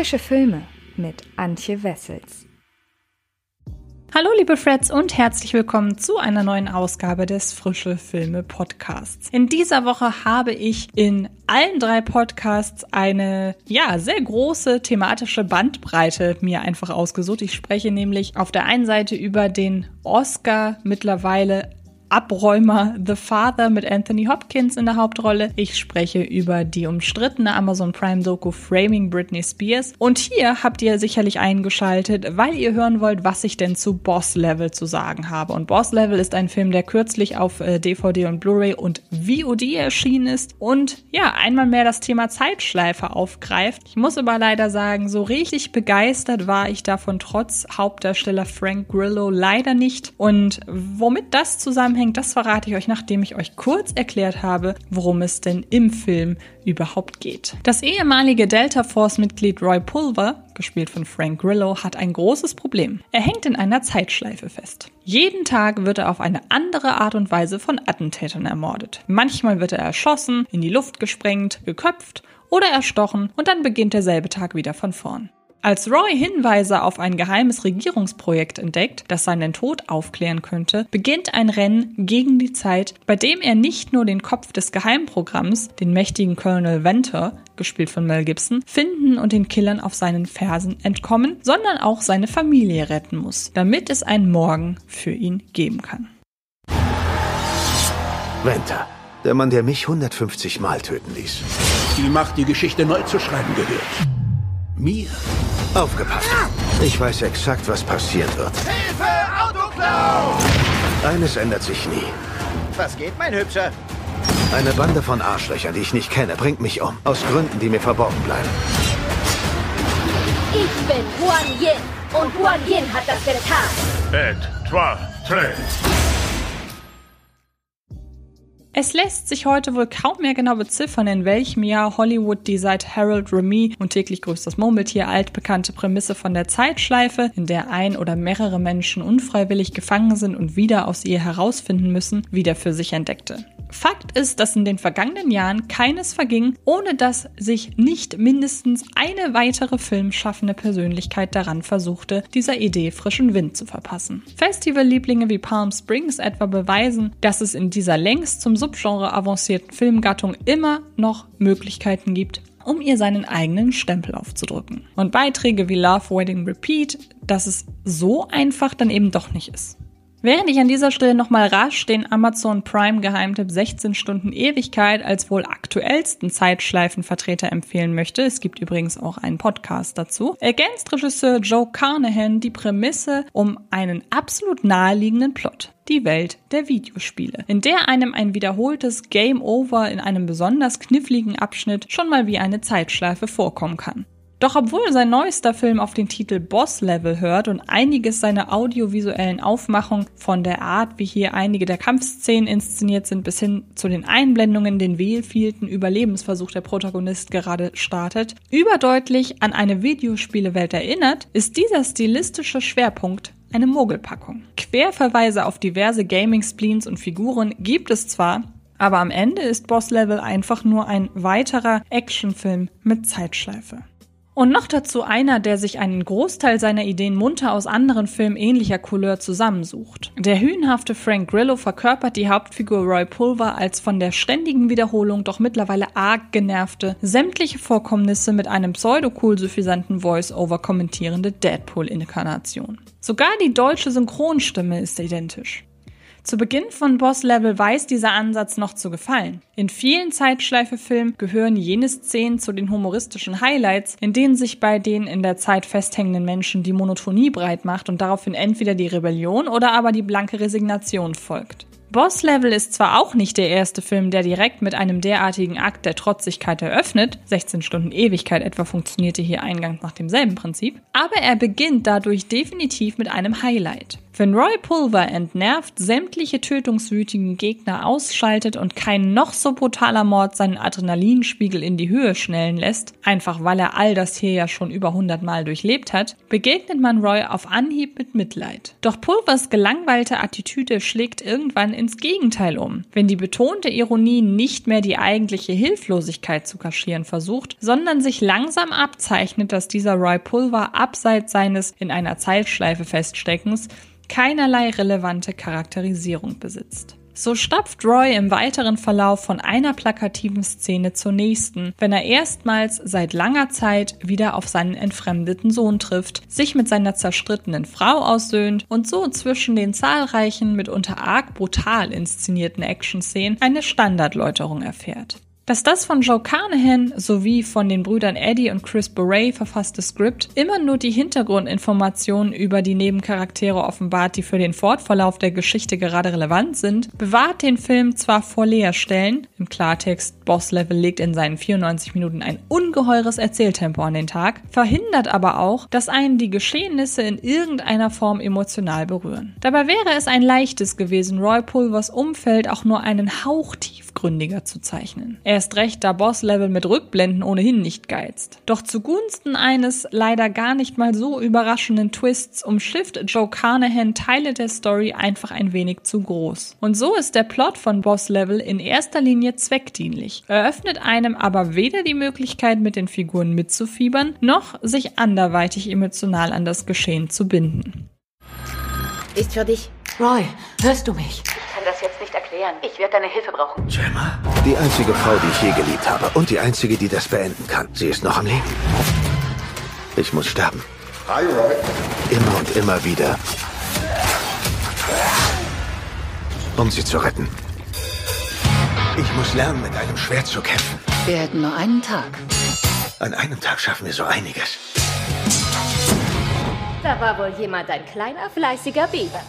Frische Filme mit Antje Wessels. Hallo liebe Freds und herzlich willkommen zu einer neuen Ausgabe des Frische Filme Podcasts. In dieser Woche habe ich in allen drei Podcasts eine, ja, sehr große thematische Bandbreite mir einfach ausgesucht. Ich spreche nämlich auf der einen Seite über den Oscar mittlerweile Abräumer The Father mit Anthony Hopkins in der Hauptrolle. Ich spreche über die umstrittene Amazon Prime Doku Framing Britney Spears. Und hier habt ihr sicherlich eingeschaltet, weil ihr hören wollt, was ich denn zu Boss Level zu sagen habe. Und Boss Level ist ein Film, der kürzlich auf DVD äh, und Blu-ray und VOD erschienen ist und ja, einmal mehr das Thema Zeitschleife aufgreift. Ich muss aber leider sagen, so richtig begeistert war ich davon trotz Hauptdarsteller Frank Grillo leider nicht. Und womit das zusammenhängt, zusammenhängt, das verrate ich euch, nachdem ich euch kurz erklärt habe, worum es denn im Film überhaupt geht. Das ehemalige Delta Force-Mitglied Roy Pulver, gespielt von Frank Grillo, hat ein großes Problem. Er hängt in einer Zeitschleife fest. Jeden Tag wird er auf eine andere Art und Weise von Attentätern ermordet. Manchmal wird er erschossen, in die Luft gesprengt, geköpft oder erstochen und dann beginnt derselbe Tag wieder von vorn. Als Roy Hinweise auf ein geheimes Regierungsprojekt entdeckt, das seinen Tod aufklären könnte, beginnt ein Rennen gegen die Zeit, bei dem er nicht nur den Kopf des Geheimprogramms, den mächtigen Colonel Venter, gespielt von Mel Gibson, finden und den Killern auf seinen Fersen entkommen, sondern auch seine Familie retten muss, damit es einen Morgen für ihn geben kann. Venter, der Mann, der mich 150 Mal töten ließ. Die Macht, die Geschichte neu zu schreiben gehört. Mir. Aufgepasst. Ich weiß exakt, was passieren wird. Hilfe, Autoklau! Eines ändert sich nie. Was geht, mein Hübscher? Eine Bande von Arschlöchern, die ich nicht kenne, bringt mich um. Aus Gründen, die mir verborgen bleiben. Ich bin Huan Yin und Huan Yin hat das getan. Et, trois, tres. Es lässt sich heute wohl kaum mehr genau beziffern, in welchem Jahr Hollywood die seit Harold Remy und täglich grüßt das Murmeltier altbekannte Prämisse von der Zeitschleife, in der ein oder mehrere Menschen unfreiwillig gefangen sind und wieder aus ihr herausfinden müssen, wieder für sich entdeckte. Fakt ist, dass in den vergangenen Jahren keines verging, ohne dass sich nicht mindestens eine weitere filmschaffende Persönlichkeit daran versuchte, dieser Idee frischen Wind zu verpassen. Festivallieblinge wie Palm Springs etwa beweisen, dass es in dieser längst zum Subgenre avancierten Filmgattung immer noch Möglichkeiten gibt, um ihr seinen eigenen Stempel aufzudrücken. Und Beiträge wie Love Wedding Repeat, dass es so einfach dann eben doch nicht ist. Während ich an dieser Stelle nochmal rasch den Amazon Prime Geheimtipp 16 Stunden Ewigkeit als wohl aktuellsten Zeitschleifenvertreter empfehlen möchte, es gibt übrigens auch einen Podcast dazu, ergänzt Regisseur Joe Carnahan die Prämisse um einen absolut naheliegenden Plot die Welt der Videospiele, in der einem ein wiederholtes Game Over in einem besonders kniffligen Abschnitt schon mal wie eine Zeitschleife vorkommen kann. Doch obwohl sein neuester Film auf den Titel Boss Level hört und einiges seiner audiovisuellen Aufmachung von der Art, wie hier einige der Kampfszenen inszeniert sind, bis hin zu den Einblendungen, den wählvielten Überlebensversuch der Protagonist gerade startet, überdeutlich an eine Videospielewelt erinnert, ist dieser stilistische Schwerpunkt eine Mogelpackung. Querverweise auf diverse Gaming-Spleens und Figuren gibt es zwar, aber am Ende ist Boss Level einfach nur ein weiterer Actionfilm mit Zeitschleife. Und noch dazu einer, der sich einen Großteil seiner Ideen munter aus anderen Filmen ähnlicher Couleur zusammensucht. Der hühnhafte Frank Grillo verkörpert die Hauptfigur Roy Pulver als von der ständigen Wiederholung doch mittlerweile arg genervte, sämtliche Vorkommnisse mit einem pseudo-cool suffisanten Voice-Over kommentierende Deadpool-Inkarnation. Sogar die deutsche Synchronstimme ist identisch. Zu Beginn von Boss Level weiß dieser Ansatz noch zu gefallen. In vielen Zeitschleife-Filmen gehören jene Szenen zu den humoristischen Highlights, in denen sich bei den in der Zeit festhängenden Menschen die Monotonie breit macht und daraufhin entweder die Rebellion oder aber die blanke Resignation folgt. Boss Level ist zwar auch nicht der erste Film, der direkt mit einem derartigen Akt der Trotzigkeit eröffnet, 16 Stunden Ewigkeit etwa funktionierte hier eingangs nach demselben Prinzip, aber er beginnt dadurch definitiv mit einem Highlight. Wenn Roy Pulver entnervt sämtliche tötungswütigen Gegner ausschaltet und kein noch so brutaler Mord seinen Adrenalinspiegel in die Höhe schnellen lässt, einfach weil er all das hier ja schon über 100 Mal durchlebt hat, begegnet man Roy auf Anhieb mit Mitleid. Doch Pulvers gelangweilte Attitüde schlägt irgendwann ins Gegenteil um, wenn die betonte Ironie nicht mehr die eigentliche Hilflosigkeit zu kaschieren versucht, sondern sich langsam abzeichnet, dass dieser Roy Pulver abseits seines in einer Zeitschleife feststeckens keinerlei relevante Charakterisierung besitzt. So stapft Roy im weiteren Verlauf von einer plakativen Szene zur nächsten, wenn er erstmals seit langer Zeit wieder auf seinen entfremdeten Sohn trifft, sich mit seiner zerstrittenen Frau aussöhnt und so zwischen den zahlreichen, mitunter arg brutal inszenierten Action-Szenen eine Standardläuterung erfährt. Dass das von Joe Carnahan sowie von den Brüdern Eddie und Chris Boray verfasste Skript immer nur die Hintergrundinformationen über die Nebencharaktere offenbart, die für den Fortverlauf der Geschichte gerade relevant sind, bewahrt den Film zwar vor Leerstellen, im Klartext Boss Level legt in seinen 94 Minuten ein ungeheures Erzähltempo an den Tag, verhindert aber auch, dass einen die Geschehnisse in irgendeiner Form emotional berühren. Dabei wäre es ein leichtes gewesen, Roy Pulvers Umfeld auch nur einen Hauch tiefgründiger zu zeichnen. Er Erst recht, da Boss-Level mit Rückblenden ohnehin nicht geizt. Doch zugunsten eines leider gar nicht mal so überraschenden Twists umschifft Joe Carnahan Teile der Story einfach ein wenig zu groß. Und so ist der Plot von Boss-Level in erster Linie zweckdienlich, eröffnet einem aber weder die Möglichkeit, mit den Figuren mitzufiebern, noch sich anderweitig emotional an das Geschehen zu binden. Ist für dich. Roy, hörst du mich? Erklären. Ich werde deine Hilfe brauchen. Gemma? Die einzige Frau, die ich je geliebt habe. Und die einzige, die das beenden kann. Sie ist noch am Leben. Ich muss sterben. Hi, Roy. Immer und immer wieder. Um sie zu retten. Ich muss lernen, mit einem Schwert zu kämpfen. Wir hätten nur einen Tag. An einem Tag schaffen wir so einiges. Da war wohl jemand ein kleiner, fleißiger Biber.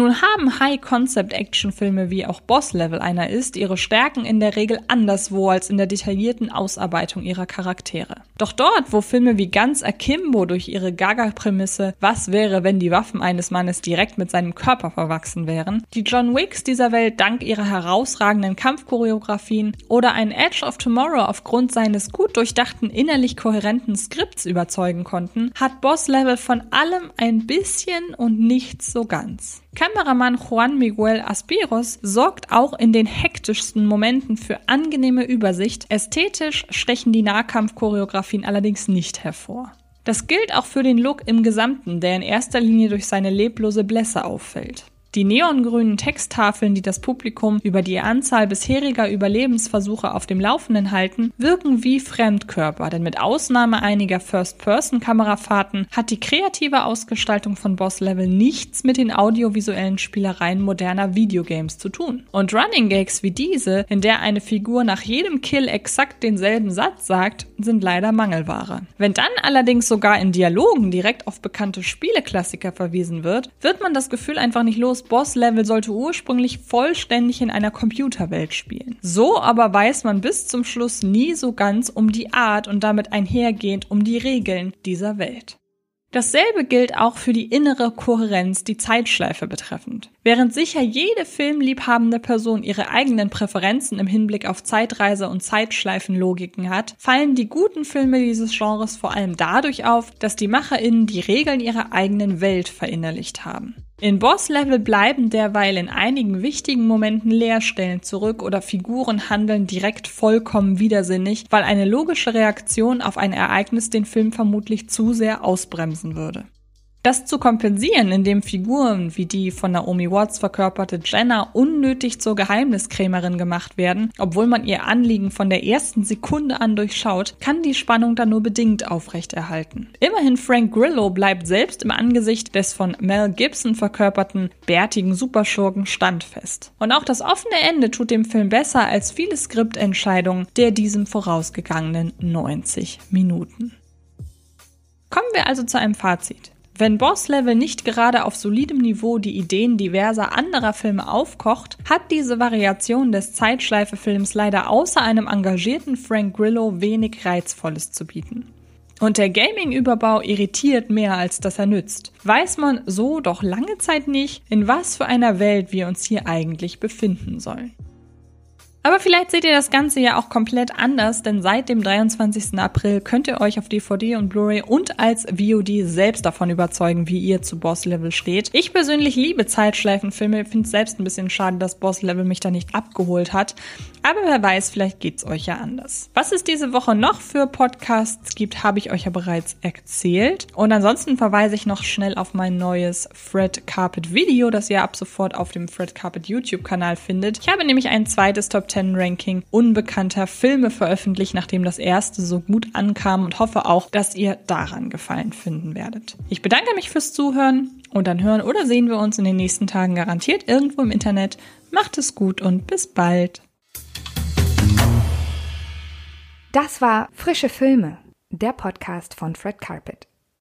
Nun haben High-Concept-Action-Filme, wie auch Boss-Level einer ist, ihre Stärken in der Regel anderswo als in der detaillierten Ausarbeitung ihrer Charaktere. Doch dort, wo Filme wie Ganz Akimbo durch ihre Gaga-Prämisse Was wäre, wenn die Waffen eines Mannes direkt mit seinem Körper verwachsen wären, die John Wicks dieser Welt dank ihrer herausragenden Kampfchoreografien oder ein Edge of Tomorrow aufgrund seines gut durchdachten, innerlich kohärenten Skripts überzeugen konnten, hat Boss-Level von allem ein bisschen und nichts so ganz. Kameramann Juan Miguel Aspiros sorgt auch in den hektischsten Momenten für angenehme Übersicht. Ästhetisch stechen die Nahkampfchoreografien allerdings nicht hervor. Das gilt auch für den Look im Gesamten, der in erster Linie durch seine leblose Blässe auffällt. Die neongrünen Texttafeln, die das Publikum über die Anzahl bisheriger Überlebensversuche auf dem Laufenden halten, wirken wie Fremdkörper, denn mit Ausnahme einiger First-Person-Kamerafahrten hat die kreative Ausgestaltung von Boss Level nichts mit den audiovisuellen Spielereien moderner Videogames zu tun. Und Running Gags wie diese, in der eine Figur nach jedem Kill exakt denselben Satz sagt, sind leider Mangelware. Wenn dann allerdings sogar in Dialogen direkt auf bekannte Spieleklassiker verwiesen wird, wird man das Gefühl einfach nicht los, Boss-Level sollte ursprünglich vollständig in einer Computerwelt spielen. So aber weiß man bis zum Schluss nie so ganz um die Art und damit einhergehend um die Regeln dieser Welt. Dasselbe gilt auch für die innere Kohärenz, die Zeitschleife betreffend. Während sicher jede filmliebhabende Person ihre eigenen Präferenzen im Hinblick auf Zeitreise und Zeitschleifenlogiken hat, fallen die guten Filme dieses Genres vor allem dadurch auf, dass die MacherInnen die Regeln ihrer eigenen Welt verinnerlicht haben. In Boss-Level bleiben derweil in einigen wichtigen Momenten Leerstellen zurück oder Figuren handeln direkt vollkommen widersinnig, weil eine logische Reaktion auf ein Ereignis den Film vermutlich zu sehr ausbremsen würde. Das zu kompensieren, indem Figuren wie die von Naomi Watts verkörperte Jenna unnötig zur Geheimniskrämerin gemacht werden, obwohl man ihr Anliegen von der ersten Sekunde an durchschaut, kann die Spannung dann nur bedingt aufrechterhalten. Immerhin Frank Grillo bleibt selbst im Angesicht des von Mel Gibson verkörperten bärtigen Superschurken standfest. Und auch das offene Ende tut dem Film besser als viele Skriptentscheidungen der diesem vorausgegangenen 90 Minuten. Kommen wir also zu einem Fazit. Wenn Boss Level nicht gerade auf solidem Niveau die Ideen diverser anderer Filme aufkocht, hat diese Variation des Zeitschleife-Films leider außer einem engagierten Frank Grillo wenig Reizvolles zu bieten. Und der Gaming-Überbau irritiert mehr, als dass er nützt. Weiß man so doch lange Zeit nicht, in was für einer Welt wir uns hier eigentlich befinden sollen. Aber vielleicht seht ihr das Ganze ja auch komplett anders, denn seit dem 23. April könnt ihr euch auf DVD und Blu-ray und als VOD selbst davon überzeugen, wie ihr zu Boss Level steht. Ich persönlich liebe Zeitschleifenfilme, finde es selbst ein bisschen schade, dass Boss Level mich da nicht abgeholt hat. Aber wer weiß, vielleicht geht's euch ja anders. Was es diese Woche noch für Podcasts gibt, habe ich euch ja bereits erzählt. Und ansonsten verweise ich noch schnell auf mein neues Fred Carpet Video, das ihr ab sofort auf dem Fred Carpet YouTube-Kanal findet. Ich habe nämlich ein zweites Top 10 Ranking unbekannter Filme veröffentlicht, nachdem das erste so gut ankam und hoffe auch, dass ihr daran gefallen finden werdet. Ich bedanke mich fürs Zuhören und dann hören oder sehen wir uns in den nächsten Tagen garantiert irgendwo im Internet. Macht es gut und bis bald. Das war Frische Filme, der Podcast von Fred Carpet.